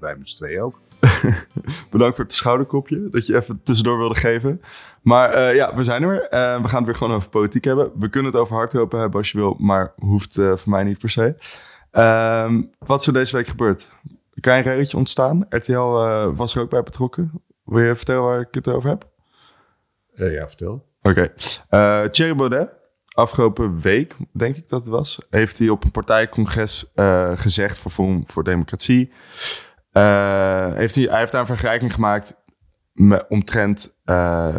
wij met z'n tweeën ook. Bedankt voor het schouderkopje dat je even tussendoor wilde geven. Maar uh, ja, we zijn er weer. Uh, we gaan het weer gewoon over politiek hebben. We kunnen het over hardlopen hebben als je wil, maar hoeft uh, voor mij niet per se. Uh, wat is er deze week gebeurd? Een klein ontstaan. RTL was er ook bij betrokken. Wil je vertellen waar ik het over heb? ja, vertel. Oké. Okay. Thierry Baudet, afgelopen week, denk ik dat het was, heeft hij op een partijcongres gezegd voor Forum voor Democratie uh, heeft hij, hij heeft daar een vergelijking gemaakt omtrent uh,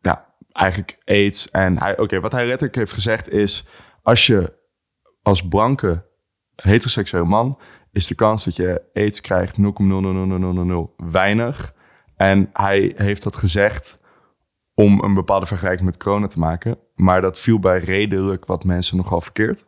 ja, eigenlijk AIDS. En oké, wat hij letterlijk heeft gezegd is: als je als blanke heteroseksueel man is de kans dat je AIDS krijgt 0,00000 weinig. En hij heeft dat gezegd om een bepaalde vergelijking met corona te maken. Maar dat viel bij redelijk wat mensen nogal verkeerd.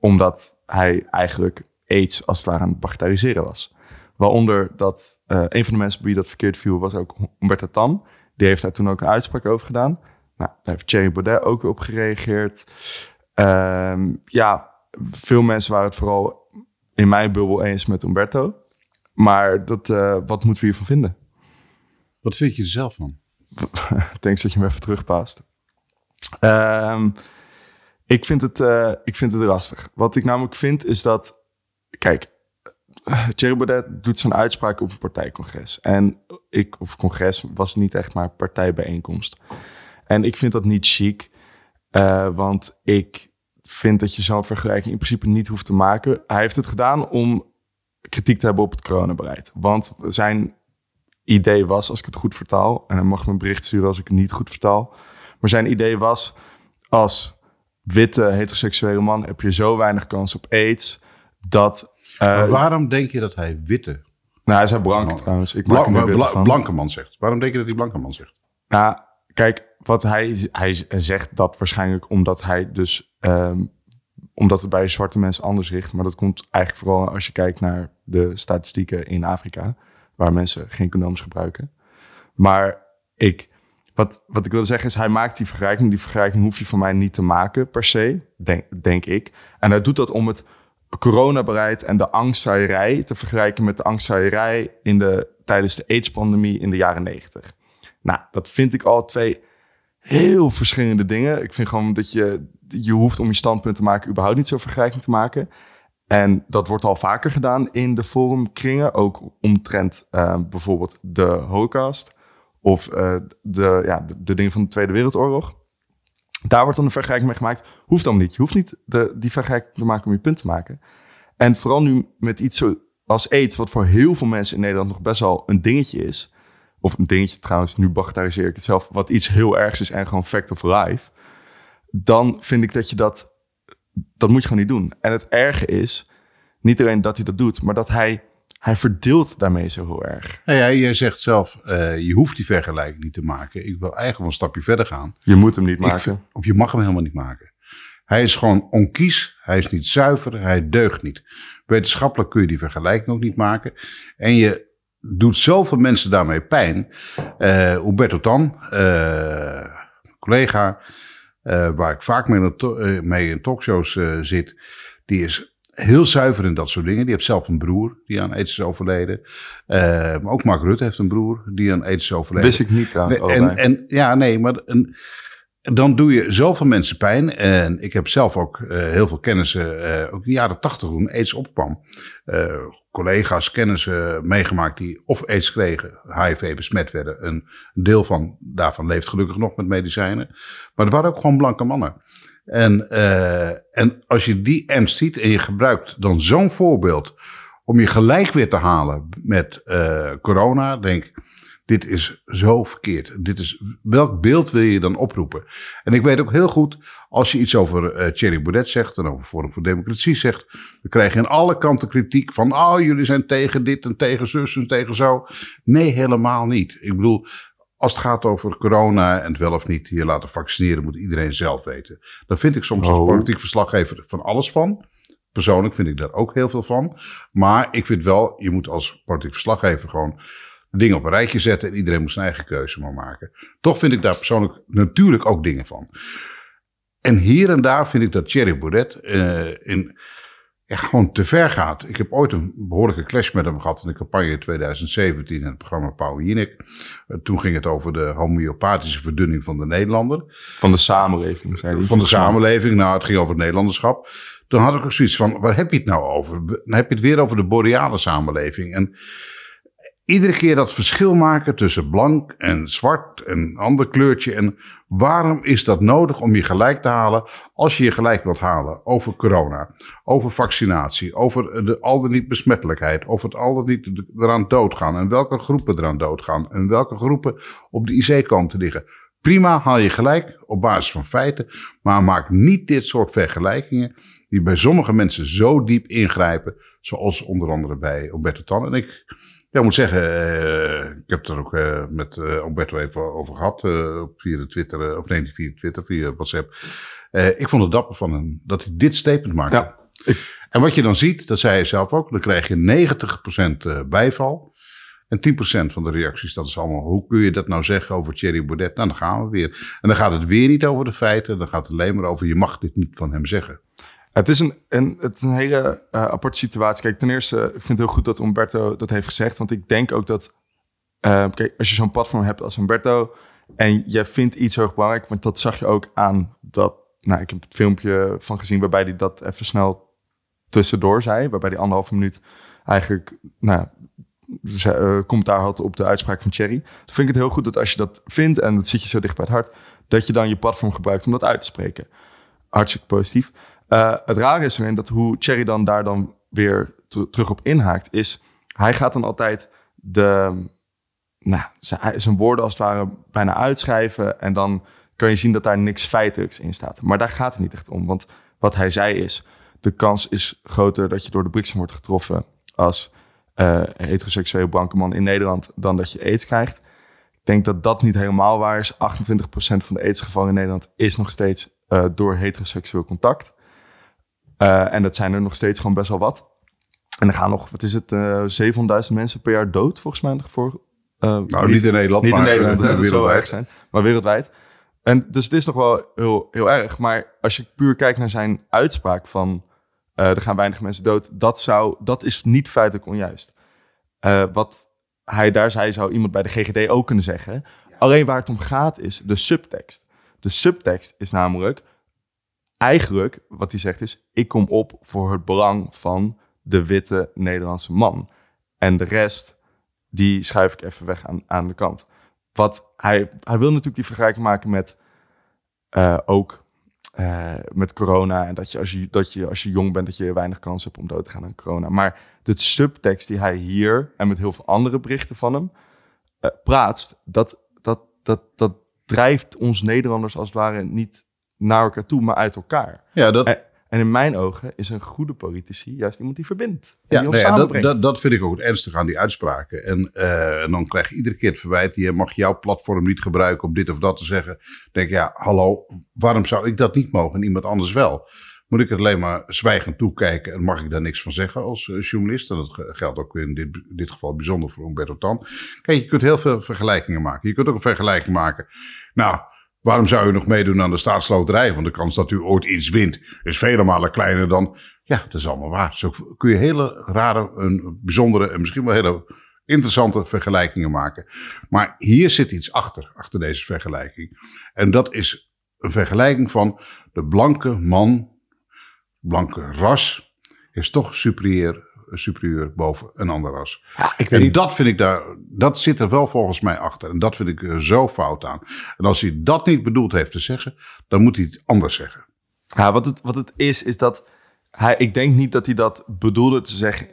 Omdat hij eigenlijk AIDS als het ware aan het bagatelliseren was. Waaronder dat uh, een van de mensen bij wie dat verkeerd viel was ook Humberto Tan. Die heeft daar toen ook een uitspraak over gedaan. Nou, daar heeft Thierry Baudet ook op gereageerd. Uh, ja, veel mensen waren het vooral in mijn bubbel eens met Umberto. Maar dat, uh, wat moeten we hiervan vinden? Wat vind je er zelf van? Denk dat je me even terugpaast. Uh, ik, vind het, uh, ik vind het lastig. Wat ik namelijk vind is dat... Kijk, Thierry Baudet doet zijn uitspraak op een partijcongres. En ik, of congres was niet echt maar partijbijeenkomst. En ik vind dat niet chic. Uh, want ik vind dat je zo'n vergelijking in principe niet hoeft te maken. Hij heeft het gedaan om kritiek te hebben op het coronabeleid. Want zijn idee was, als ik het goed vertaal... en hij mag me een bericht sturen als ik het niet goed vertaal... maar zijn idee was, als witte heteroseksuele man... heb je zo weinig kans op AIDS... dat maar eh, waarom denk je dat hij witte... Nou, hij zei blank trouwens. Ik maak Bla, van. Blanke man zegt. Waarom denk je dat hij blanke man zegt? Nou, kijk, wat hij, hij zegt dat waarschijnlijk omdat hij dus... Um, omdat het bij zwarte mensen anders ligt. Maar dat komt eigenlijk vooral als je kijkt naar de statistieken in Afrika... waar mensen geen condooms gebruiken. Maar ik... Wat, wat ik wilde zeggen is, hij maakt die vergelijking. Die vergelijking hoef je van mij niet te maken per se, denk, denk ik. En hij doet dat om het coronabeleid en de angstzaaierij te vergelijken met de angstzaaierij in de, tijdens de AIDS-pandemie in de jaren negentig. Nou, dat vind ik al twee heel verschillende dingen. Ik vind gewoon dat je, je hoeft om je standpunt te maken überhaupt niet zo'n vergelijking te maken. En dat wordt al vaker gedaan in de forumkringen, ook omtrent uh, bijvoorbeeld de Holocaust of uh, de, ja, de, de dingen van de Tweede Wereldoorlog. Daar wordt dan een vergelijking mee gemaakt. Hoeft dan niet. Je hoeft niet de, die vergelijking te maken om je punt te maken. En vooral nu met iets zo als aids, wat voor heel veel mensen in Nederland nog best wel een dingetje is. Of een dingetje trouwens, nu bagatelliseer ik het zelf, wat iets heel ergs is en gewoon fact of life. Dan vind ik dat je dat, dat moet je gewoon niet doen. En het erge is, niet alleen dat hij dat doet, maar dat hij hij verdeelt daarmee zo heel erg. Nou ja, jij zegt zelf, uh, je hoeft die vergelijking niet te maken. Ik wil eigenlijk wel een stapje verder gaan. Je moet hem niet maken. of je mag hem helemaal niet maken. Hij is gewoon onkies, hij is niet zuiver, hij deugt niet. Wetenschappelijk kun je die vergelijking ook niet maken. En je doet zoveel mensen daarmee pijn. Uh, Huberto Tan, uh, collega, waar ik vaak mee, mee in talkshows zit, die is heel zuiver in dat soort dingen. Die heeft zelf een broer die aan aids is overleden. Uh, maar ook Mark Rutte heeft een broer die aan aids is overleden. Wist ik niet trouwens. en, en, ja, nee, maar een, dan doe je zoveel mensen pijn. En ik heb zelf ook uh, heel veel kennissen, uh, ook in de jaren tachtig toen aids opkwam. collega's, kennissen meegemaakt die of aids kregen, HIV besmet werden. Een deel van daarvan leeft gelukkig nog met medicijnen. Maar er waren ook gewoon blanke mannen. En, uh, en als je die ernst ziet en je gebruikt dan zo'n voorbeeld om je gelijk weer te halen met uh, corona, denk dit is zo verkeerd. Dit is, welk beeld wil je dan oproepen? En ik weet ook heel goed, als je iets over uh, Thierry Baudet zegt en over Forum voor Democratie zegt, dan krijg je aan alle kanten kritiek van, oh, jullie zijn tegen dit en tegen zus en tegen zo. Nee, helemaal niet. Ik bedoel, als het gaat over corona en het wel of niet je laten vaccineren, moet iedereen zelf weten. Dan vind ik soms als oh. politiek verslaggever van alles van. Persoonlijk vind ik daar ook heel veel van. Maar ik vind wel, je moet als politiek verslaggever gewoon dingen op een rijtje zetten en iedereen moet zijn eigen keuze maar maken. Toch vind ik daar persoonlijk natuurlijk ook dingen van. En hier en daar vind ik dat Thierry Baudet uh, in gewoon te ver gaat. Ik heb ooit een behoorlijke clash met hem gehad in de campagne 2017 in het programma Pauw Jinek. Uh, toen ging het over de homeopathische verdunning van de Nederlander. Van de samenleving, zei hij. Van de samenleving, nou het ging over het Nederlanderschap. Toen had ik ook zoiets van, waar heb je het nou over? Dan heb je het weer over de boreale samenleving. En iedere keer dat verschil maken tussen blank en zwart en ander kleurtje. En waarom is dat nodig om je gelijk te halen als je je gelijk wilt halen over corona, over vaccinatie, over de al dan niet besmettelijkheid, of het al dan niet eraan doodgaan en welke groepen eraan doodgaan en welke groepen op de IC komen te liggen. Prima, haal je gelijk op basis van feiten, maar maak niet dit soort vergelijkingen die bij sommige mensen zo diep ingrijpen, zoals onder andere bij Roberto Tan. En ik ja, ik moet zeggen, uh, ik heb het er ook uh, met uh, Alberto even over gehad. via de Twitter, of nee, via Twitter, via WhatsApp. ik vond het dapper van hem dat hij dit statement maakte. Ja, En wat je dan ziet, dat zei hij zelf ook, dan krijg je 90% bijval. En 10% van de reacties, dat is allemaal, hoe kun je dat nou zeggen over Thierry Baudet? Nou, dan gaan we weer. En dan gaat het weer niet over de feiten, dan gaat het alleen maar over, je mag dit niet van hem zeggen. Het is een, een, het hele uh, aparte situatie. Kijk, ten eerste, ik vind het heel goed dat Umberto dat heeft gezegd. Want ik denk ook dat, uh, kijk, als je zo'n platform hebt als Umberto... en je vindt iets heel belangrijk... want dat zag je ook aan dat... Nou, ik heb het filmpje van gezien waarbij hij dat even snel tussendoor zei. Waarbij hij anderhalve minuut eigenlijk nou, uh, commentaar had op de uitspraak van Thierry. Dan vind ik het heel goed dat als je dat vindt... en dat zit je zo dicht bij het hart... dat je dan je platform gebruikt om dat uit te spreken. Hartstikke positief. Uh, het rare is erin dat hoe Cherry dan daar dan weer terug op inhaakt, is hij gaat dan altijd de, nou, zijn woorden als het ware bijna uitschrijven en dan kan je zien dat daar niks feitelijks in staat. Maar daar gaat het niet echt om, want wat hij zei is, de kans is groter dat je door de bliksem wordt getroffen als uh, heteroseksueel blanke man in Nederland dan dat je aids krijgt. Ik denk dat dat niet helemaal waar is. 28% van de aidsgevallen in Nederland is nog steeds uh, door heteroseksueel contact. Uh, en dat zijn er nog steeds gewoon best wel wat. En er gaan nog, wat is het, uh, eh, 700.000 mensen per jaar dood volgens mij. Voor, uh, nou, niet, in Nederland, niet maar in Nederland, uh, dat zou erg zijn, maar wereldwijd. En dus het is nog wel heel, heel erg. Maar als je puur kijkt naar zijn uitspraak van er gaan weinig mensen dood, dat, zou, dat is niet feitelijk onjuist. wat hij daar zei, zou iemand bij de GGD ook kunnen zeggen. Alleen waar het om gaat is de subtekst. De subtekst is namelijk eigenlijk, wat hij zegt is, ik kom op voor het belang van de witte Nederlandse man. En de rest, die schuif ik even weg aan, aan de kant. Wat hij, hij wil natuurlijk die vergelijking maken met uh, ook uh, met corona. En dat je als, je dat je als je jong bent, dat je weinig kans hebt om dood te gaan aan corona. Maar de subtekst die hij hier en met heel veel andere berichten van hem uh, praat, dat, dat, dat, dat drijft ons Nederlanders als het ware niet naar elkaar toe, maar uit elkaar. Ja, dat... En, en in mijn ogen is een goede politici juist iemand die verbindt. ja, die nou ja dat, dat, dat, vind ik ook het ernstige aan die uitspraken. En, uh, en, dan krijg je iedere keer het verwijt: je mag jouw platform niet gebruiken om dit of dat te zeggen. Dan denk ik, ja, hallo, waarom zou ik dat niet mogen en iemand anders wel? Moet ik het alleen maar zwijgend toekijken en mag ik daar niks van zeggen als uh, journalist? En dat geldt ook in dit, dit geval bijzonder voor Umberto Tan. Kijk, je kunt heel veel vergelijkingen maken. Je kunt ook een vergelijking maken. Nou, Waarom zou u nog meedoen aan de staatsloterij? Want de kans dat u ooit iets wint is vele malen kleiner dan. Ja, dat is allemaal waar. Zo kun je hele rare, een bijzondere en misschien wel hele interessante vergelijkingen maken. Maar hier zit iets achter, achter deze vergelijking. En dat is een vergelijking van de blanke man, blanke ras, is toch superieur superieur boven een ander ras. Ja, ik weet en dat vind ik daar, dat zit er wel volgens mij achter. En dat vind ik er zo fout aan. En als hij dat niet bedoeld heeft te zeggen, dan moet hij het anders zeggen. Ja, wat het, wat het is, is dat hij, ik denk niet dat hij dat bedoelde te zeggen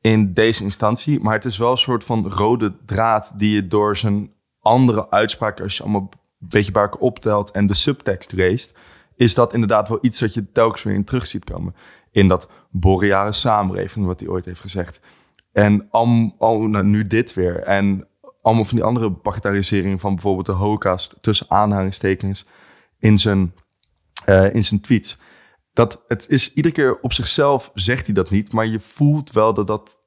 in deze instantie. Maar het is wel een soort van rode draad die je door zijn andere uitspraken, als je allemaal een beetje bij elkaar optelt en de subtekst leest, is dat inderdaad wel iets dat je telkens weer in terug ziet komen in dat boreale samenleving, wat hij ooit heeft gezegd. En al, al nou, nu dit weer. En allemaal van die andere bagatelliseringen van bijvoorbeeld de holocaust tussen aanhalingstekens in zijn, uh, in zijn tweets. Dat het is iedere keer op zichzelf zegt hij dat niet, maar je voelt wel dat dat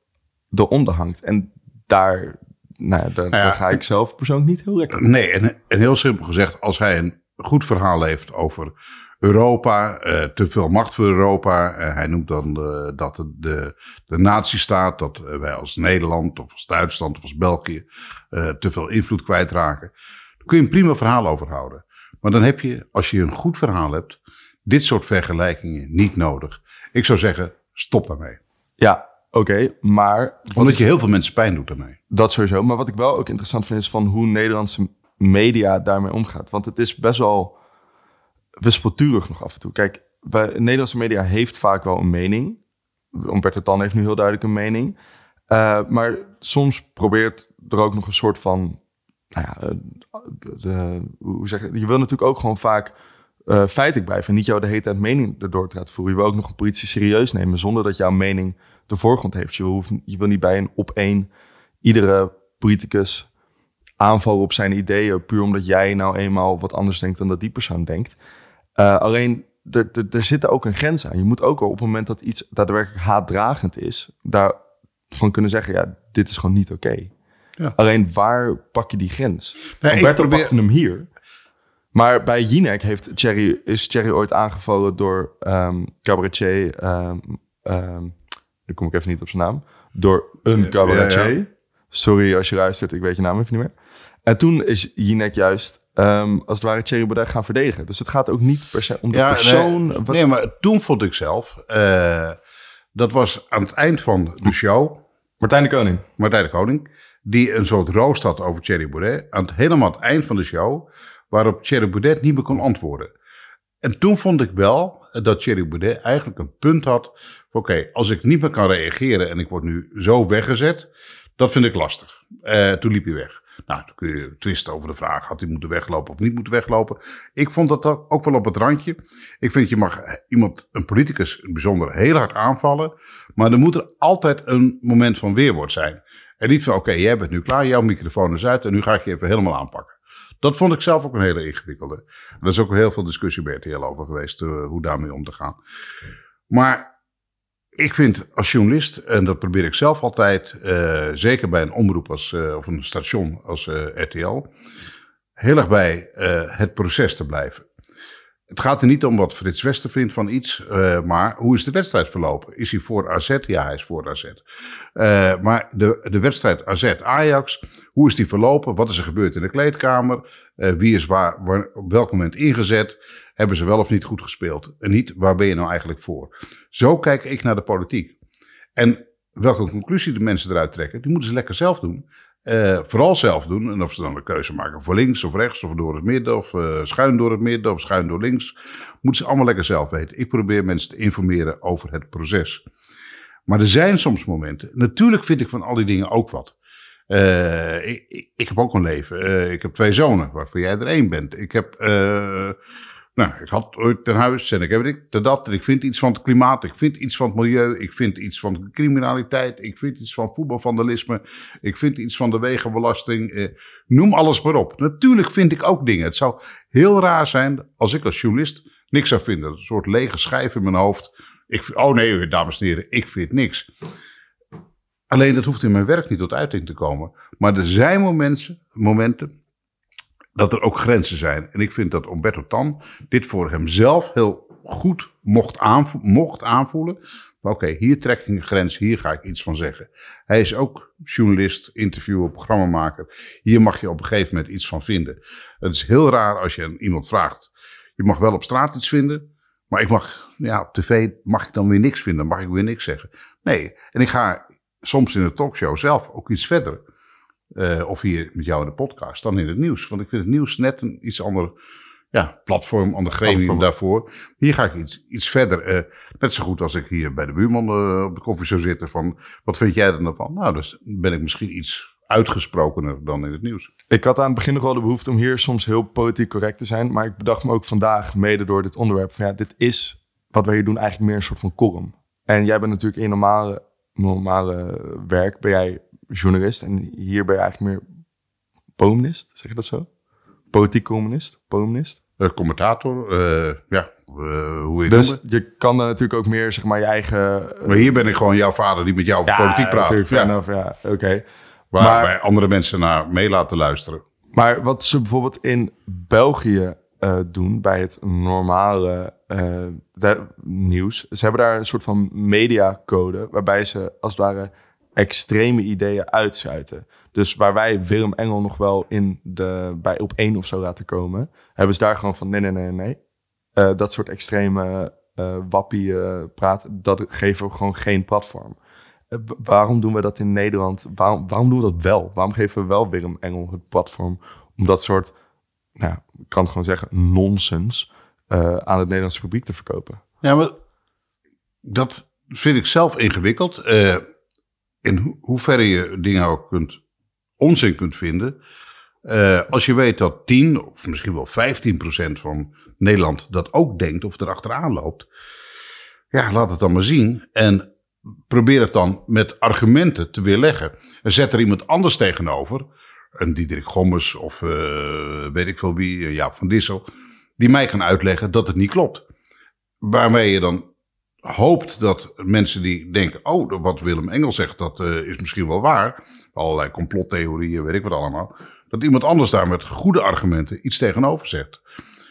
eronder hangt. En daar, nou, daar, nou daar ga ik zelf persoonlijk niet heel lekker. Nee, en, en heel simpel gezegd, als hij een goed verhaal heeft over Europa, te veel macht voor Europa. hij noemt dan dat de, de, de nazistaat, dat wij als Nederland of als Duitsland of als België te veel invloed kwijtraken. Daar kun je een prima verhaal over houden. Maar dan heb je, als je een goed verhaal hebt, dit soort vergelijkingen niet nodig. Ik zou zeggen, stop daarmee. Ja, oké, maar... Omdat je heel veel mensen pijn doet daarmee. Dat sowieso. Maar wat ik wel ook interessant vind, is van hoe Nederlandse media daarmee omgaat. Want het is best wel wispelturig nog af en toe. Kijk, bij, Nederlandse media heeft vaak wel een mening. Umberto Tan heeft nu heel duidelijk een mening. Uh, maar soms probeert er ook nog een soort van... Nou ja, uh, hoe zeg je? Je wil natuurlijk ook gewoon vaak uh, feitelijk blijven. En niet jou de hele tijd mening erdoor te laten voeren. Je wil ook nog een politie serieus nemen zonder dat jouw mening de voorgrond heeft. Je wil, je wil niet bij een op één iedere politicus aanvallen op zijn ideeën. Puur omdat jij nou eenmaal wat anders denkt dan dat die persoon denkt. Uh, alleen er zit ook een grens aan. Je moet ook op het moment dat iets daadwerkelijk haatdragend is, daarvan kunnen zeggen: ja, dit is gewoon niet oké. Ja. Alleen waar pak je die grens? Nee, Alberto probeer... pakte hem hier. Maar bij Jinek heeft Thierry, is Thierry ooit aangevallen door um, cabaretier... Um, um, kom ik even niet op zijn naam. Door een cabaretier. Sorry als je luistert, ik weet je naam even niet meer. En toen is Jinek juist, als het ware, Thierry Baudet gaan verdedigen. Dus het gaat ook niet per se om de persoon. Nee, nee, maar toen vond ik zelf... Uh, dat was aan het eind van de show... Martijn de Koning. Martijn de Koning. Die een soort roost had over Thierry Baudet. Aan het, helemaal aan het eind van de show waarop Thierry Baudet niet meer kon antwoorden. En toen vond ik wel dat Thierry Baudet eigenlijk een punt had. Oké, als ik niet meer kan reageren en ik word nu zo weggezet, dat vind ik lastig. Uh, toen liep hij weg. Nou, dan kun je twisten over de vraag, had hij moeten weglopen of niet moeten weglopen. Ik vond dat ook wel op het randje. Ik vind, je mag iemand, een politicus bijzonder, heel hard aanvallen. Maar er moet er altijd een moment van weerwoord zijn. En niet van, oké, jij bent nu klaar, jouw microfoon is uit en nu ga ik je even helemaal aanpakken. Dat vond ik zelf ook een hele ingewikkelde. Er is ook heel veel discussie bij RTL over geweest, uh, hoe daarmee om te gaan. Maar ik vind als journalist, en dat probeer ik zelf altijd, uh, zeker bij een omroep als, uh, of een station als RTL, heel erg bij het proces te blijven. Het gaat er niet om wat Frits Wester vindt van iets, uh, maar hoe is de wedstrijd verlopen? Is hij voor AZ? Ja, hij is voor AZ. Uh, maar de, de wedstrijd AZ-Ajax, hoe is die verlopen? Wat is er gebeurd in de kleedkamer? Uh, wie is waar, waar, op welk moment ingezet? Hebben ze wel of niet goed gespeeld? En niet, waar ben je nou eigenlijk voor? Zo kijk ik naar de politiek. En welke conclusie de mensen eruit trekken, die moeten ze lekker zelf doen. Uh, vooral zelf doen. En of ze dan een keuze maken voor links of rechts of door het midden of uh, schuin door het midden of schuin door links. Moeten ze allemaal lekker zelf weten. Ik probeer mensen te informeren over het proces. Maar er zijn soms momenten. Natuurlijk vind ik van al die dingen ook wat. Uh, ik, ik, ik, heb ook een leven. ik heb twee zonen, waarvan jij er één bent. Ik heb nou, ik had ooit ten huis en ik heb dit, dat. En ik vind iets van het klimaat, ik vind iets van het milieu, ik vind iets van criminaliteit, ik vind iets van voetbalvandalisme, ik vind iets van de wegenbelasting. Eh, noem alles maar op. Natuurlijk vind ik ook dingen. Het zou heel raar zijn als ik als journalist niks zou vinden. Een soort lege schijf in mijn hoofd. Ik, oh nee, dames en heren, ik vind niks. Alleen dat hoeft in mijn werk niet tot uiting te komen. Maar er zijn momenten, momenten dat er ook grenzen zijn. En ik vind dat Umberto Tan dit voor hemzelf heel goed mocht, aanvo mocht aanvoelen. Oké, hier trek ik een grens, hier ga ik iets van zeggen. Hij is ook journalist, interviewer, programmamaker. Hier mag je op een gegeven moment iets van vinden. Het is heel raar als je iemand vraagt. Je mag wel op straat iets vinden, maar ik mag, ja, op tv mag ik dan weer niks vinden, mag ik weer niks zeggen. Nee, en ik ga soms in de talkshow zelf ook iets verder. Uh, of hier met jou in de podcast, dan in het nieuws. Want ik vind het nieuws net een iets ander ja, platform, ander gremium daarvoor. Hier ga ik iets, iets verder. Uh, net zo goed als ik hier bij de buurman uh, op de koffie zou zitten. Van, wat vind jij er dan van? Nou, dus ben ik misschien iets uitgesprokener dan in het nieuws. Ik had aan het begin nog wel de behoefte om hier soms heel politiek correct te zijn. Maar ik bedacht me ook vandaag, mede door dit onderwerp, van ja, dit is wat we hier doen eigenlijk meer een soort van column. En jij bent natuurlijk in normale, normale werk, ben jij journalist. En hier ben je eigenlijk meer poemnist, zeg je dat zo? Politiek communist, poemnist? Uh, commentator, uh, ja, uh, hoe je Dus je kan dan natuurlijk ook meer, zeg maar, je eigen... maar hier ben ik gewoon jouw vader die met jou over politiek praat. Natuurlijk, ja, ja oké. Waar wij andere mensen naar mee laten luisteren. Maar wat ze bijvoorbeeld in België eh, doen bij het normale eh, nieuws. Ze hebben daar een soort van mediacode waarbij ze als het ware extreme ideeën uitsluiten. Dus waar wij Willem Engel nog wel in de, bij op één of zo laten komen, hebben ze daar gewoon van nee, nee, nee, nee. Eh, dat soort extreme eh wappie eh, praat, dat geven we gewoon geen platform. Waarom doen we dat in Nederland? Waarom, doen we dat wel? Waarom geven we wel Willem Engel het platform om dat soort, nou, ik kan het gewoon zeggen, nonsens aan het Nederlandse publiek te verkopen? Ja, maar dat vind ik zelf ingewikkeld. In ho- hoeverre je dingen ook kunt, onzin kunt vinden. Eh, als je weet dat 10 of misschien wel 15 procent van Nederland dat ook denkt of erachteraan loopt. Ja, laat het dan maar zien. En probeer het dan met argumenten te weerleggen. En zet er iemand anders tegenover. Een Diederik Gommers of eh, weet ik veel wie, een Jaap van Dissel. Die mij kan uitleggen dat het niet klopt. Waarmee je dan hoopt dat mensen die denken: oh, wat Willem Engel zegt, dat eh, is misschien wel waar. Allerlei complottheorieën, weet ik wat allemaal. Dat iemand anders daar met goede argumenten iets tegenover zegt.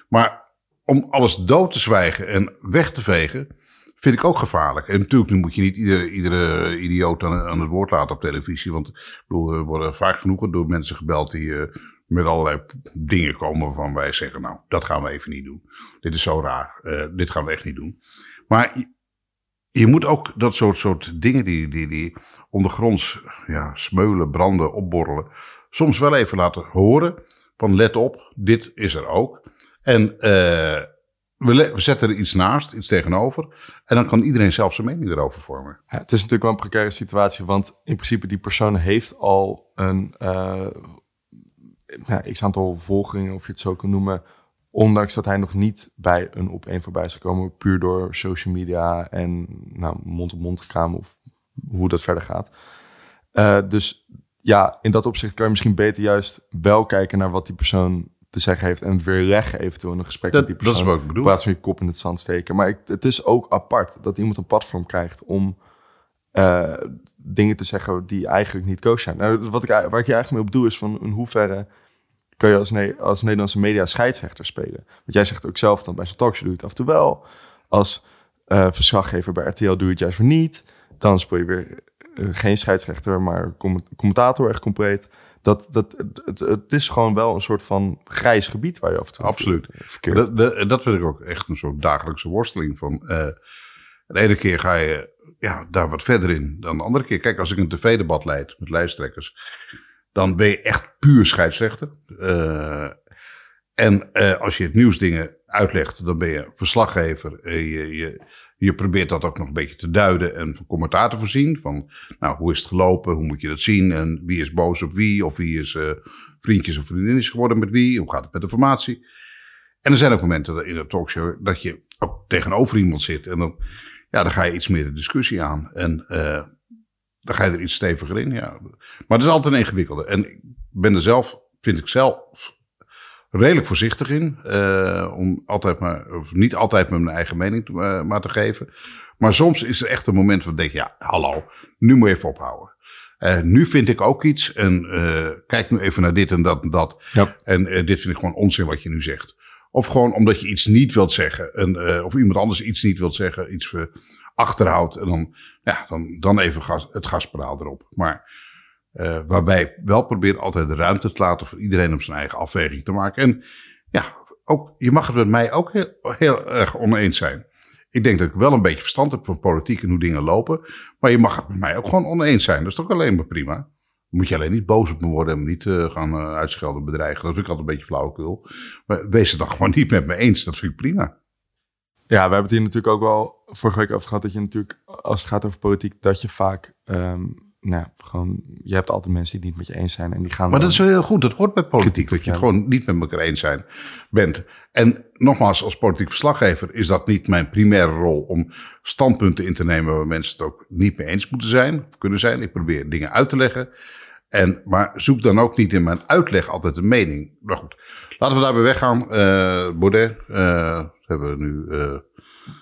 Maar om alles dood te zwijgen en weg te vegen, vind ik ook gevaarlijk. En natuurlijk, nu moet je niet iedere, iedere idioot aan, het woord laten op televisie. Want ik bedoel, worden vaak genoeg door mensen gebeld die eh, met allerlei dingen komen waarvan wij zeggen: Nou, dat gaan we even niet doen. Dit is zo raar. eh, dit gaan we echt niet doen. Maar je, moet ook dat soort, soort dingen die, die, die ondergronds ja, smeulen, branden, opborrelen. soms wel even laten horen: van let op, dit is er ook. En eh, we, zetten er iets naast, iets tegenover. En dan kan iedereen zelf zijn mening erover vormen. Ja, het is natuurlijk wel een precaire situatie, want in principe die persoon heeft al een uh, x aantal volgingen, of je het zo kan noemen, ondanks dat hij nog niet bij een op één voorbij is gekomen, puur door social media en nou, mond-op-mond gegaan of hoe dat verder gaat. Uh, dus ja, in dat opzicht kan je misschien beter juist wel kijken naar wat die persoon te zeggen heeft en het weer leggen eventueel in een gesprek Dat, met die persoon. dat is wat ik bedoel. In plaats van je kop in het zand steken. Maar ik, het is ook apart dat iemand een platform krijgt om uh, dingen te zeggen die eigenlijk niet koos zijn. Nou, wat ik, waar ik je eigenlijk mee op doe is van in hoeverre kun je als, ne als Nederlandse media scheidsrechter spelen. Want jij zegt ook zelf dan bij zo'n talkshow doe je het af en toe wel. Als uh, verslaggever bij RTL doe je het juist weer niet. Dan speel je weer uh, geen scheidsrechter, maar commentator echt compleet. Dat, dat, het, het is gewoon wel een soort van grijs gebied waar je af en toe Absoluut. verkeert. Dat, dat, dat vind ik ook echt een soort dagelijkse worsteling. Van, uh, de ene keer ga je ja, daar wat verder in dan de andere keer. Kijk, als ik een tv-debat leid met lijsttrekkers, dan ben je echt puur scheidsrechter. Uh, en uh, als je het nieuwsdingen uitlegt, dan ben je verslaggever. Uh, je, je, je probeert dat ook nog een beetje te duiden en van commentaar te voorzien. Van, nou, hoe is het gelopen? Hoe moet je dat zien? En wie is boos op wie? Of wie is vriendjes of vriendinnetjes geworden met wie? Hoe gaat het met de formatie? En er zijn ook momenten in de talkshow dat je ook tegenover iemand zit. En dan, ja, dan ga je iets meer de discussie aan. En dan ga je er iets steviger in. Ja. Maar het is altijd een ingewikkelde. En ik ben er zelf, vind ik zelf, redelijk voorzichtig in. Uh, om altijd maar, of niet altijd met mijn eigen mening te, uh, maar te geven. Maar soms is er echt een moment waar ik denk, ja, hallo, nu moet je even ophouden. Uh, nu vind ik ook iets en kijk nu even naar dit en dat en dat. Ja. En dit vind ik gewoon onzin wat je nu zegt. Of gewoon omdat je iets niet wilt zeggen. En, of iemand anders iets niet wilt zeggen, iets achterhoudt. En dan, ja, dan, dan even gas, het gaspedaal erop. Maar uh, waarbij wel probeert altijd de ruimte te laten voor iedereen om zijn eigen afweging te maken. En ja, ook, je mag het met mij ook heel, heel erg oneens zijn. Ik denk dat ik wel een beetje verstand heb van politiek en hoe dingen lopen. Maar je mag het met mij ook gewoon oneens zijn. Dat is toch alleen maar prima. Moet je alleen niet boos op me worden en me niet uh, gaan uh, uitschelden, bedreigen. Dat vind ik altijd een beetje flauwekul. Maar wees het dan gewoon niet met me eens. Dat vind ik prima. Ja, we hebben het hier natuurlijk ook wel vorige week over gehad. Dat je natuurlijk, als het gaat over politiek, dat je vaak... Um, nou, gewoon, je hebt altijd mensen die het niet met je eens zijn en die gaan. Maar dat is wel heel goed. Dat hoort bij politiek, dat je het gewoon niet met elkaar eens zijn bent. En nogmaals, als politiek verslaggever is dat niet mijn primaire rol om standpunten in te nemen waar mensen het ook niet mee eens moeten zijn of kunnen zijn. Ik probeer dingen uit te leggen. En, maar zoek dan ook niet in mijn uitleg altijd een mening. Maar goed, laten we daarbij weggaan. Uh, Baudet, uh, hebben we nu uh,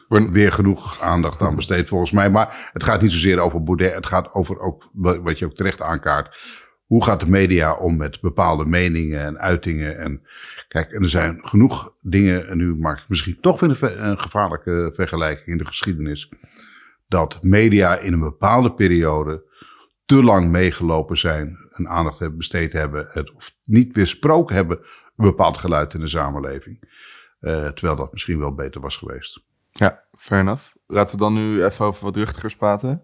weer genoeg aandacht aan besteed volgens mij. Maar het gaat niet zozeer over Baudet. Het gaat over ook wat je ook terecht aankaart. hoe gaat de media om met bepaalde meningen en uitingen? En kijk, en er zijn genoeg dingen, en nu maak ik misschien toch weer een, gevaarlijke vergelijking in de geschiedenis, dat media in een bepaalde periode te lang meegelopen zijn en aandacht hebben besteed hebben, of niet weersproken hebben, een bepaald geluid in de samenleving. Eh, terwijl dat misschien wel beter was geweest. Ja, fair enough. Laten we dan nu even over wat ruchtigers praten.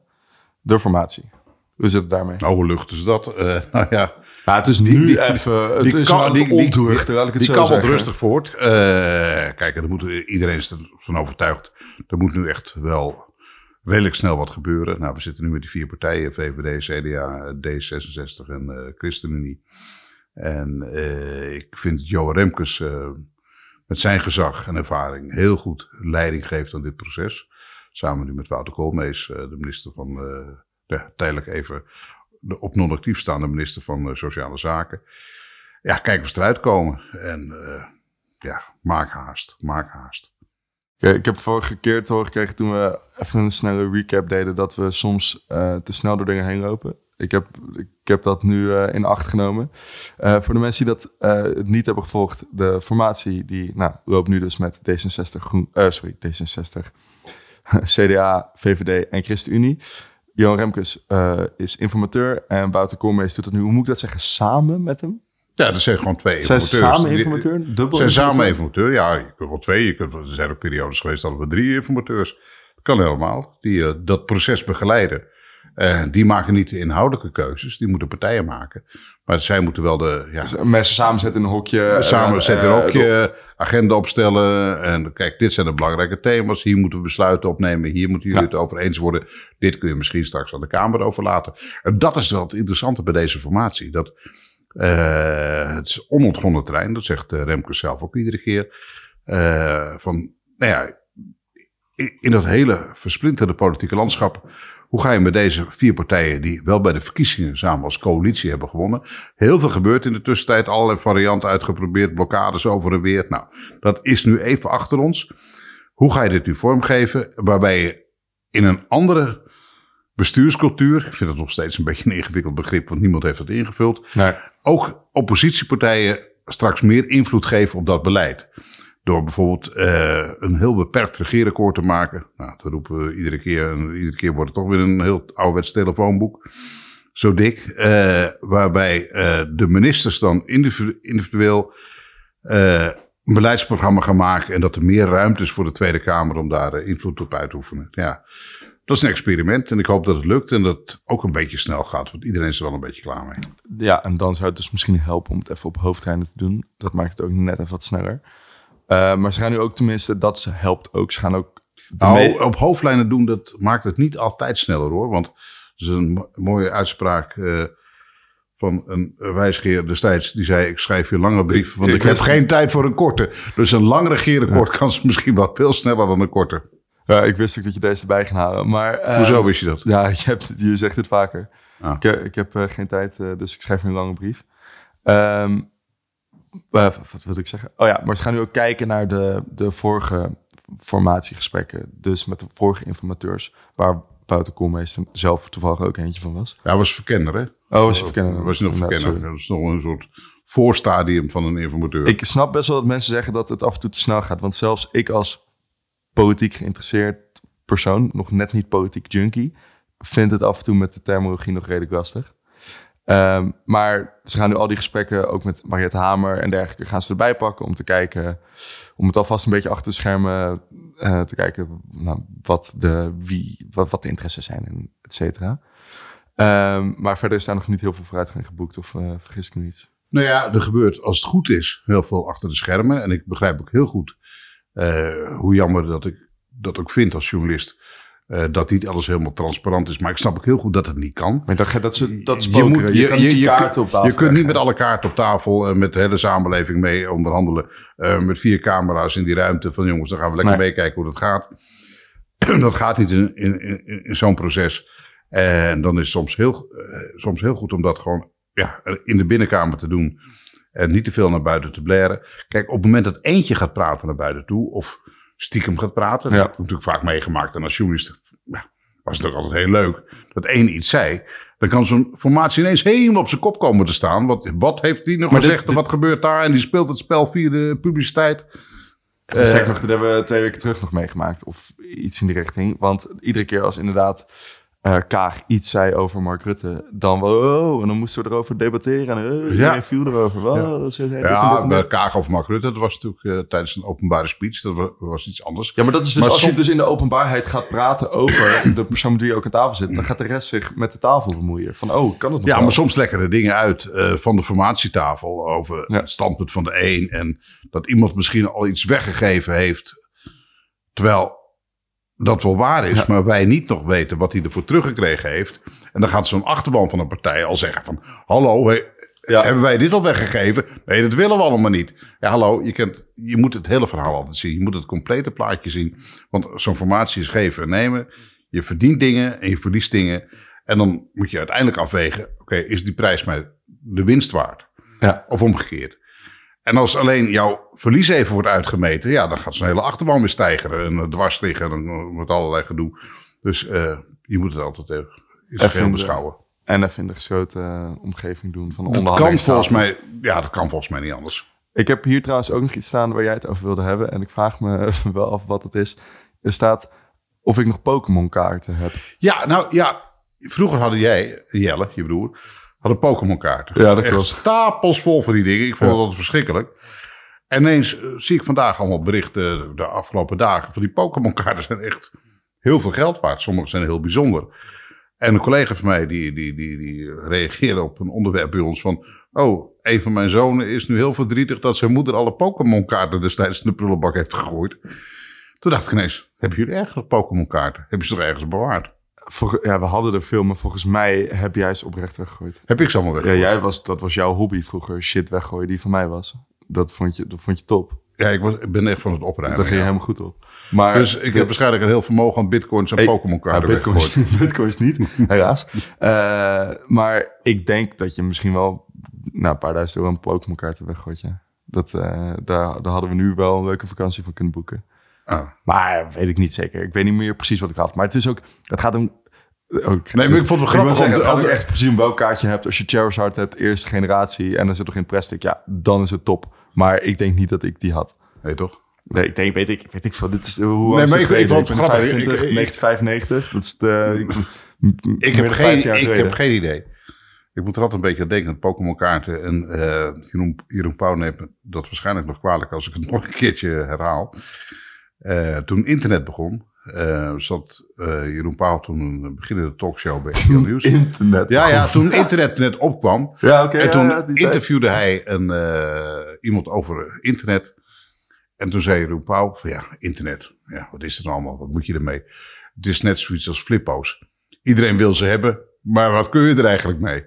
De formatie. Hoe zit het daarmee? Nou, hoe lucht is dat? Eh, nou ja, Ja, het is nu die- even... Het die is kan- die- het die- die zo kan zeggen. rustig voort. Eh, kijk, er moet, iedereen is ervan overtuigd. Er moet nu echt wel redelijk snel wat gebeuren. Nou, we zitten nu met die vier partijen: VVD, CDA, D66 en eh, ChristenUnie. En ik vind Johan Remkes met zijn gezag en ervaring heel goed leiding geeft aan dit proces. Samen nu met Wouter Koolmees, eh, de minister van, eh, ja, tijdelijk even de op non-actief staande minister van eh, Sociale Zaken. Ja, kijk of ze eruit komen. En ja, maak haast, maak haast. Ik heb vorige keer te horen gekregen toen we even een snelle recap deden... dat we soms te snel door dingen heen lopen. Ik heb, ik heb dat nu eh, in acht genomen. Eh, voor de mensen die dat eh, niet hebben gevolgd... de formatie die nou, loopt nu dus met D66, Groen, sorry, D66, CDA, VVD en ChristenUnie. Johan Remkes is informateur en Wouter Koolmees doet het nu, hoe moet ik dat zeggen, samen met hem? Ja, er zijn gewoon twee Zijn informateurs. samen Die- informateur? Dubbel zijn samen informateur? Ja, je kunt wel twee. Je kunt, er zijn ook periodes geweest dat we drie informateurs. Dat kan helemaal. Die dat proces begeleiden. Eh, die maken niet de inhoudelijke keuzes. Die moeten partijen maken. Maar zij moeten wel de... Ja, Mensen samenzetten in een hokje. eh, zetten eh, een hokje, agenda opstellen. En kijk, dit zijn de belangrijke thema's. Hier moeten we besluiten opnemen. Hier moeten jullie Ja. het over eens worden. Dit kun je misschien straks aan de Kamer overlaten. En dat is wel het interessante bij deze formatie. Dat, eh, het is onontgonnen terrein. Dat zegt eh, Remkes zelf ook iedere keer. Eh, van, nou ja, in, in dat hele versplinterde politieke landschap... Hoe ga je met deze vier partijen, die wel bij de verkiezingen samen als coalitie hebben gewonnen. Heel veel gebeurt in de tussentijd, allerlei varianten uitgeprobeerd, blokkades over en weer. Nou, dat is nu even achter ons. Hoe ga je dit nu vormgeven? Waarbij je in een andere bestuurscultuur, ik vind het nog steeds een beetje een ingewikkeld begrip, want niemand heeft dat ingevuld, Nee. ook oppositiepartijen straks meer invloed geven op dat beleid. Door bijvoorbeeld eh, een heel beperkt regeerakkoord te maken. Nou, dat roepen we iedere keer. En iedere keer wordt het toch weer een heel ouderwets telefoonboek. Zo dik. eh, waarbij eh, de ministers dan individu- individueel een beleidsprogramma gaan maken. En dat er meer ruimte is voor de Tweede Kamer om daar invloed op uit te oefenen. Ja, dat is een experiment. En ik hoop dat het lukt. En dat het ook een beetje snel gaat. Want iedereen is er wel een beetje klaar mee. Ja, en dan zou het dus misschien helpen om het even op hoofdlijnen te doen. Dat maakt het ook net even wat sneller. Eh, maar ze gaan nu ook tenminste, dat ze helpt ook. Ze gaan ook... Nou, op hoofdlijnen doen, dat maakt het niet altijd sneller hoor. Want er is een mo- mooie uitspraak eh, van een wijsgeer destijds. Die zei, ik schrijf je lange brief, want Ik ik, heb geen tijd voor een korte. Dus een lang regeerakkoord kan ze misschien wel veel sneller dan een korte. Ja, ik wist ook dat je deze erbij ging halen. Maar, eh, Hoezo wist je dat? Ja, je, hebt, je zegt het vaker. Ah. Ik, heb- ik heb eh, geen tijd, eh, dus ik schrijf een lange brief. Ehm, eh, wat wil ik zeggen? Oh ja, maar ze gaan nu ook kijken naar de, de vorige formatiegesprekken. Dus met de vorige informateurs, waar Wouter Koolmeester zelf toevallig ook eentje van was. Ja, was verkenner hè? Oh, was je verkennen? Was nog verkenner? Dat is nog een soort voorstadium van een informateur. Ik snap best wel dat mensen zeggen dat het af en toe te snel gaat. Want zelfs ik als politiek geïnteresseerd persoon, nog net niet politiek junkie, vind het af en toe met de terminologie nog redelijk lastig. Ehm, maar ze gaan nu al die gesprekken, ook met Mariette Hamer en dergelijke, gaan ze erbij pakken om te kijken, om het alvast een beetje achter de schermen eh, te kijken nou, wat, de, wie, wat, wat de interesses zijn, et cetera. Ehm, maar verder is daar nog niet heel veel vooruitgang geboekt, of eh, vergis ik me niet. Nou ja, er gebeurt als het goed is heel veel achter de schermen. En ik begrijp ook heel goed eh, hoe jammer dat ik dat ook vind als journalist. Eh, dat niet alles helemaal transparant is. Maar ik snap ook heel goed dat het niet kan. Maar dat, dat, ze, dat Je moet- Je, je- kan je- kaarten op tafel Je kunt niet met alle kaarten op tafel en met de hele samenleving mee onderhandelen. eh, met vier camera's in die ruimte van jongens, dan gaan we lekker Nee. meekijken hoe dat gaat. dat gaat niet in, in, in, in zo'n proces. En dan is het soms heel, eh, soms heel goed om dat gewoon ja, in de binnenkamer te doen. En niet te veel naar buiten te blaren. Kijk, op het moment dat eentje gaat praten naar buiten toe, of stiekem gaat praten, dat Ja. heb ik natuurlijk vaak meegemaakt. En als journalist ja, was het ook altijd heel leuk dat één iets zei. Dan kan zo'n formatie ineens helemaal op zijn kop komen te staan. Wat, wat heeft die nog Maar dit- gezegd? wat gebeurt daar? En die speelt het spel via de publiciteit. Uh, nog, dat hebben we twee weken terug nog meegemaakt. Of iets in die richting. Want iedere keer als inderdaad uh, Kaag iets zei over Mark Rutte, dan wel, oh, en dan moesten we erover debatteren. En uh, viel erover. Wow, ja, ja en bij. Kaag of Mark Rutte, dat was natuurlijk uh, tijdens een openbare speech. Dat was, was iets anders. Ja, maar dat is dus Maar als som- je dus in de openbaarheid gaat praten over de persoon met wie je ook aan tafel zit, dan gaat de rest zich met de tafel bemoeien. Van, oh, kan dat nog Ja, wel? maar soms lekken er dingen uit eh, van de formatietafel over Ja. het standpunt van de een. En dat iemand misschien al iets weggegeven heeft. Terwijl dat wel waar is, Ja. maar wij niet nog weten wat hij ervoor teruggekregen heeft. En dan gaat zo'n achterban van een partij al zeggen van... Hallo, Ja. hebben wij dit al weggegeven? Nee, dat willen we allemaal niet. Ja, hallo, je, kent, je moet het hele verhaal altijd zien. Je moet het complete plaatje zien. Want zo'n formatie is geven en nemen. Je verdient dingen en je verliest dingen. En dan moet je uiteindelijk afwegen... Oké, is die prijs mij de winst waard? Ja. Of omgekeerd. En als alleen jouw verlies even wordt uitgemeten... Ja, dan gaat zo'n hele achterban weer stijgeren. En eh, dwars liggen en met allerlei gedoe. Dus eh, je moet het altijd even, zijn Even beschouwen. En even in de gesloten eh, omgeving doen van de Dat kan onderhandelingstafel. volgens mij... Ja, dat kan volgens mij niet anders. Ik heb hier trouwens ook nog iets staan waar jij het over wilde hebben. En ik vraag me wel af wat het is. Er staat of ik nog Pokémon kaarten heb. Ja, nou ja. Vroeger hadden jij, Jelle, je broer, hadden Pokémon kaarten. Ja, dat Echt klopt. stapels vol van die dingen. Ik vond altijd verschrikkelijk. En ineens eh, zie ik vandaag allemaal berichten de afgelopen dagen van die Pokémon kaarten zijn echt heel veel geld waard. Sommige zijn heel bijzonder. En een collega van mij die, die, die, die reageerde op een onderwerp bij ons van... Oh, een van mijn zonen is nu heel verdrietig dat zijn moeder alle Pokémon kaarten destijds in de prullenbak heeft gegooid. Toen dacht ik ineens, hebben jullie echt nog Pokémon kaarten? Heb je ze toch ergens bewaard? Vol- ja, we hadden er veel, maar volgens mij heb jij ze oprecht weggegooid. Heb ik ze allemaal Ja, weggegooid? jij was, dat was jouw hobby vroeger. Shit weggooien die van mij was. Dat vond je, dat vond je top. Ja, ik, was, ik ben echt van het opruimen. Daar ging je ja. helemaal goed op. Maar Dus ik heb waarschijnlijk een heel vermogen aan bitcoins en Pokémon Ja, kaarten bitcoins, bitcoins niet, helaas. Eh, maar ik denk dat je misschien wel nou, een paar duizend euro aan Pokémon kaarten weggooit. Ja. Dat, eh, daar, daar hadden we nu wel een leuke vakantie van kunnen boeken. Ah. Maar weet ik niet zeker. Ik weet niet meer precies wat ik had. Maar het is ook, het gaat om... Ook, Nee, maar ik vond het wel wil grappig. zeggen, het gaat ook echt precies om welk kaartje je hebt. Als je Charizard hebt, eerste generatie, en dan zit nog in plastic, ja, dan is het top. Maar ik denk niet dat ik die had. Nee, toch? Nee, ik denk, weet ik, weet ik veel. Dit is, hoe Nee, maar ik- ik vond het grappig. 25, Ik- ik- 1995. Dat is de... Ik, heb, dan 15 geen, jaar ik geleden. heb geen idee. Ik moet er altijd een beetje aan denken aan Pokémon kaarten. En eh Jeroen, Jeroen Pauw neemt dat waarschijnlijk nog kwalijk als ik het nog een keertje herhaal. Eh, toen internet begon, eh, zat eh, Jeroen Pauw toen een beginnende talkshow bij RTL Nieuws. Internet. Ja, ja, toen internet net opkwam. Ja, oké. en toen ja, die tijd. interviewde hij een, iemand over internet. En toen zei Jeroen Pauw van ja, internet. Ja, wat is er nou allemaal? Wat moet je ermee? Het is net zoiets als flippo's. Iedereen wil ze hebben, maar wat kun je er eigenlijk mee?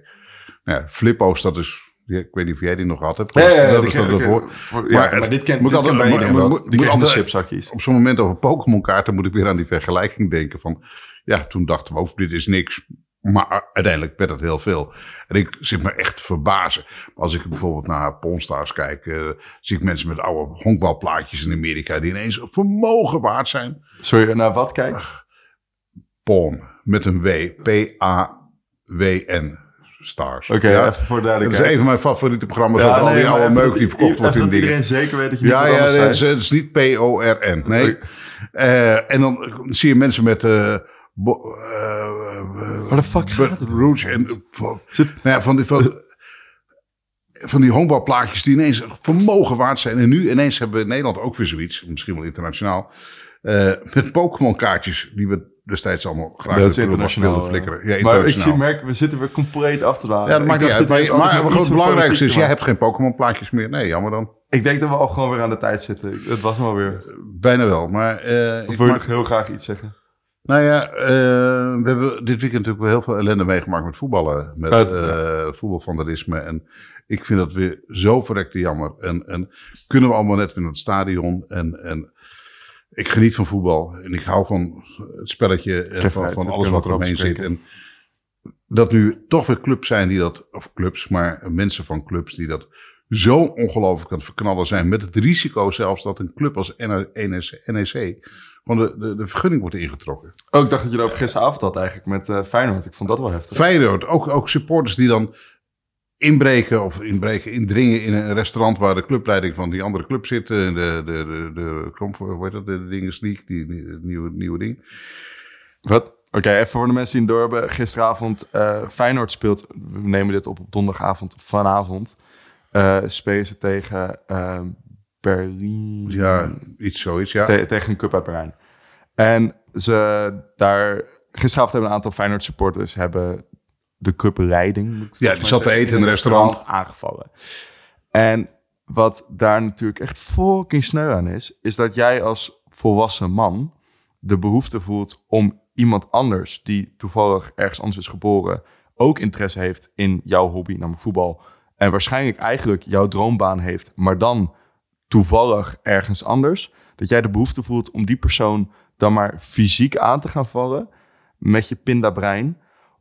Nou Ja, flippo's, dat is... Ik weet niet of jij die nog had hebt. Ja, ja, ja, dat is ken- ervoor. Maar ja, het maar dit kent, moet dit altijd- maar- wel. moet- altijd- chipzakjes. Op zo'n moment over Pokémon kaarten moet ik weer aan die vergelijking denken van... Ja, toen dachten we, oh, dit is niks. Maar uiteindelijk werd het heel veel. En ik zit me echt te verbazen. Als ik bijvoorbeeld naar Pawnstars kijk... eh, zie ik mensen met oude honkbalplaatjes in Amerika... die ineens een vermogen waard zijn. Sorry, naar wat kijk? Pawn, met een W. P-A-W-N. Stars. Oké, Ja? even voor Dat is duidelijkheid. een van mijn favoriete programma's. Ja, al nee, die oude meuk dat- die verkocht wordt in dat dingen. iedereen zeker weet dat je niet Ja, ja, het is, het is niet P-O-R-N. Nee. Eh, en dan zie je mensen met. eh bo- eh, Waar de fuck gaat het? Rouge en. van, Zit- nou ja, van die. Van, van die honkbalplaatjes die ineens vermogen waard zijn. En nu ineens hebben we in Nederland ook weer zoiets, misschien wel internationaal, eh, met Pokémon kaartjes die we destijds allemaal graag Dat is internationaal. flikkeren. Ja, Maar ik internationaal. zie, merk, we zitten weer compleet af te dwalen. ja, dat maakt niet uit. Maar, maar het belangrijkste is, jij hebt geen Pokémon plaatjes meer. Nee, jammer dan. Ik denk dat we al gewoon weer aan de tijd zitten. Het was maar weer. Bijna wel. Maar eh, Of ik wil je nog heel graag iets zeggen? Nou ja, eh, we hebben dit weekend natuurlijk wel heel veel ellende meegemaakt met voetballen. Met Het- eh voetbalvandalisme. En ik vind dat weer zo verrekte jammer. En, en kunnen we allemaal net weer naar het stadion. En, en ik geniet van voetbal. En ik hou van het spelletje. En van, van dat alles wat er omheen zit. En dat nu toch weer clubs zijn die dat... Of clubs, maar mensen van clubs die dat zo ongelooflijk aan het verknallen zijn. Met het risico zelfs dat een club als NEC, NEC gewoon de, de, de vergunning wordt ingetrokken. Oh, ik dacht dat je over gisteravond had eigenlijk met uh, Feyenoord. Ik vond dat wel heftig. Feyenoord, ook, ook supporters die dan inbreken of inbreken, indringen in een restaurant waar de clubleiding van die andere club zit. De, de, de, de, de, hoe heet dat, de Dinges League, die, het nieuwe, nieuwe ding. Wat? Oké, even voor de mensen die in dorpen. Gisteravond, uh, Feyenoord speelt, we nemen dit op op donderdagavond, vanavond. Uh, spelen ze tegen uh, Berlin. Ja, iets zoiets, ja. Te tegen een cup uit Berlijn. En ze daar, gisteravond hebben een aantal Feyenoord supporters hebben de cupleiding. Ja, die zat te eten in een restaurant. Aangevallen. En wat daar natuurlijk echt fucking sneu aan is, is dat jij als volwassen man de behoefte voelt om iemand anders die toevallig ergens anders is geboren, ook interesse heeft in jouw hobby, namelijk voetbal. En waarschijnlijk eigenlijk jouw droombaan heeft, maar dan toevallig ergens anders. Dat jij de behoefte voelt om die persoon dan maar fysiek aan te gaan vallen met je pindabrein.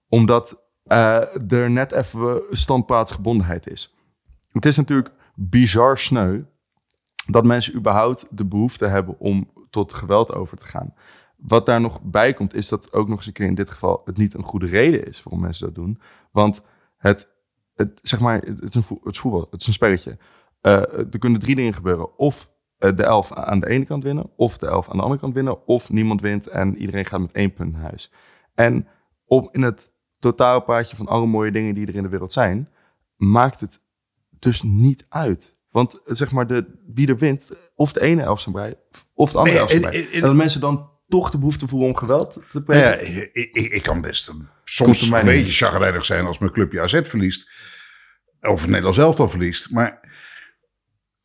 Omdat uh, er net even standplaatsgebondenheid is. Het is natuurlijk bizar sneu dat mensen überhaupt de behoefte hebben om tot geweld over te gaan. Wat daar nog bij komt, is dat ook nog eens een keer in dit geval het niet een goede reden is waarom mensen dat doen. Want het, het zeg maar, het is, een, het voetbal, het is een spelletje. Uh, er kunnen drie dingen gebeuren. Of uh, de elf aan de ene kant winnen, of de elf aan de andere kant winnen, of niemand wint en iedereen gaat met één punt naar huis. En om in het totaalplaatje van alle mooie dingen die er in de wereld zijn, maakt het dus niet uit. Want zeg maar, de, wie er wint, of de ene elf zijn brei, of de andere brei. En dat mensen dan toch de behoefte voelen om geweld te plegen. Ja, ik, ik, ik, kan best soms een beetje chagrijnig zijn als mijn clubje AZ verliest. Of Nederland zelf al verliest. Maar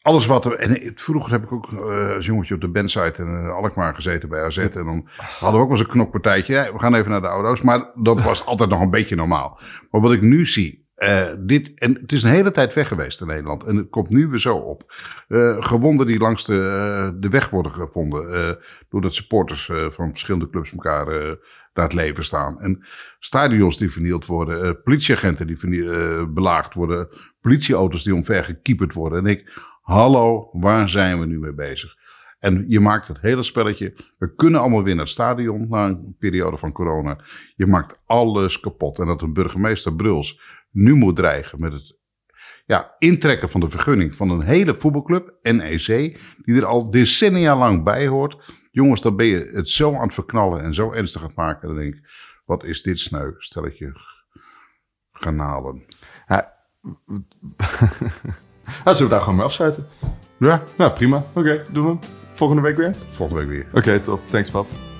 alles wat er. En vroeger heb ik ook uh, als jongetje op de bandsite in uh, Alkmaar gezeten bij AZ. En dan hadden we ook wel eens een knokpartijtje. We gaan even naar de auto's. Maar dat was altijd nog een beetje normaal. Maar wat ik nu zie. Uh, dit, en het is een hele tijd weg geweest in Nederland. En het komt nu weer zo op. gewonden die langs de, de weg worden gevonden. doordat supporters van verschillende clubs elkaar naar het leven staan. En stadions die vernield worden. politieagenten die belaagd worden. Politieauto's die omvergekieperd worden. En ik, Hallo, waar zijn we nu mee bezig? En je maakt het hele spelletje. We kunnen allemaal weer naar het stadion na een periode van corona. Je maakt alles kapot. En dat een burgemeester Bruls nu moet dreigen met het ja, intrekken van de vergunning van een hele voetbalclub, NEC, die er al decennia lang bij hoort. Jongens, dan ben je het zo aan het verknallen en zo ernstig aan het maken. Dan denk ik, wat is dit sneu, stelletje garnalen. Ja. Nou, zullen we daar gewoon mee afsluiten? Ja. Nou, prima. Oké, doen we Volgende week weer? Volgende week weer. Oké, top. Thanks, pap.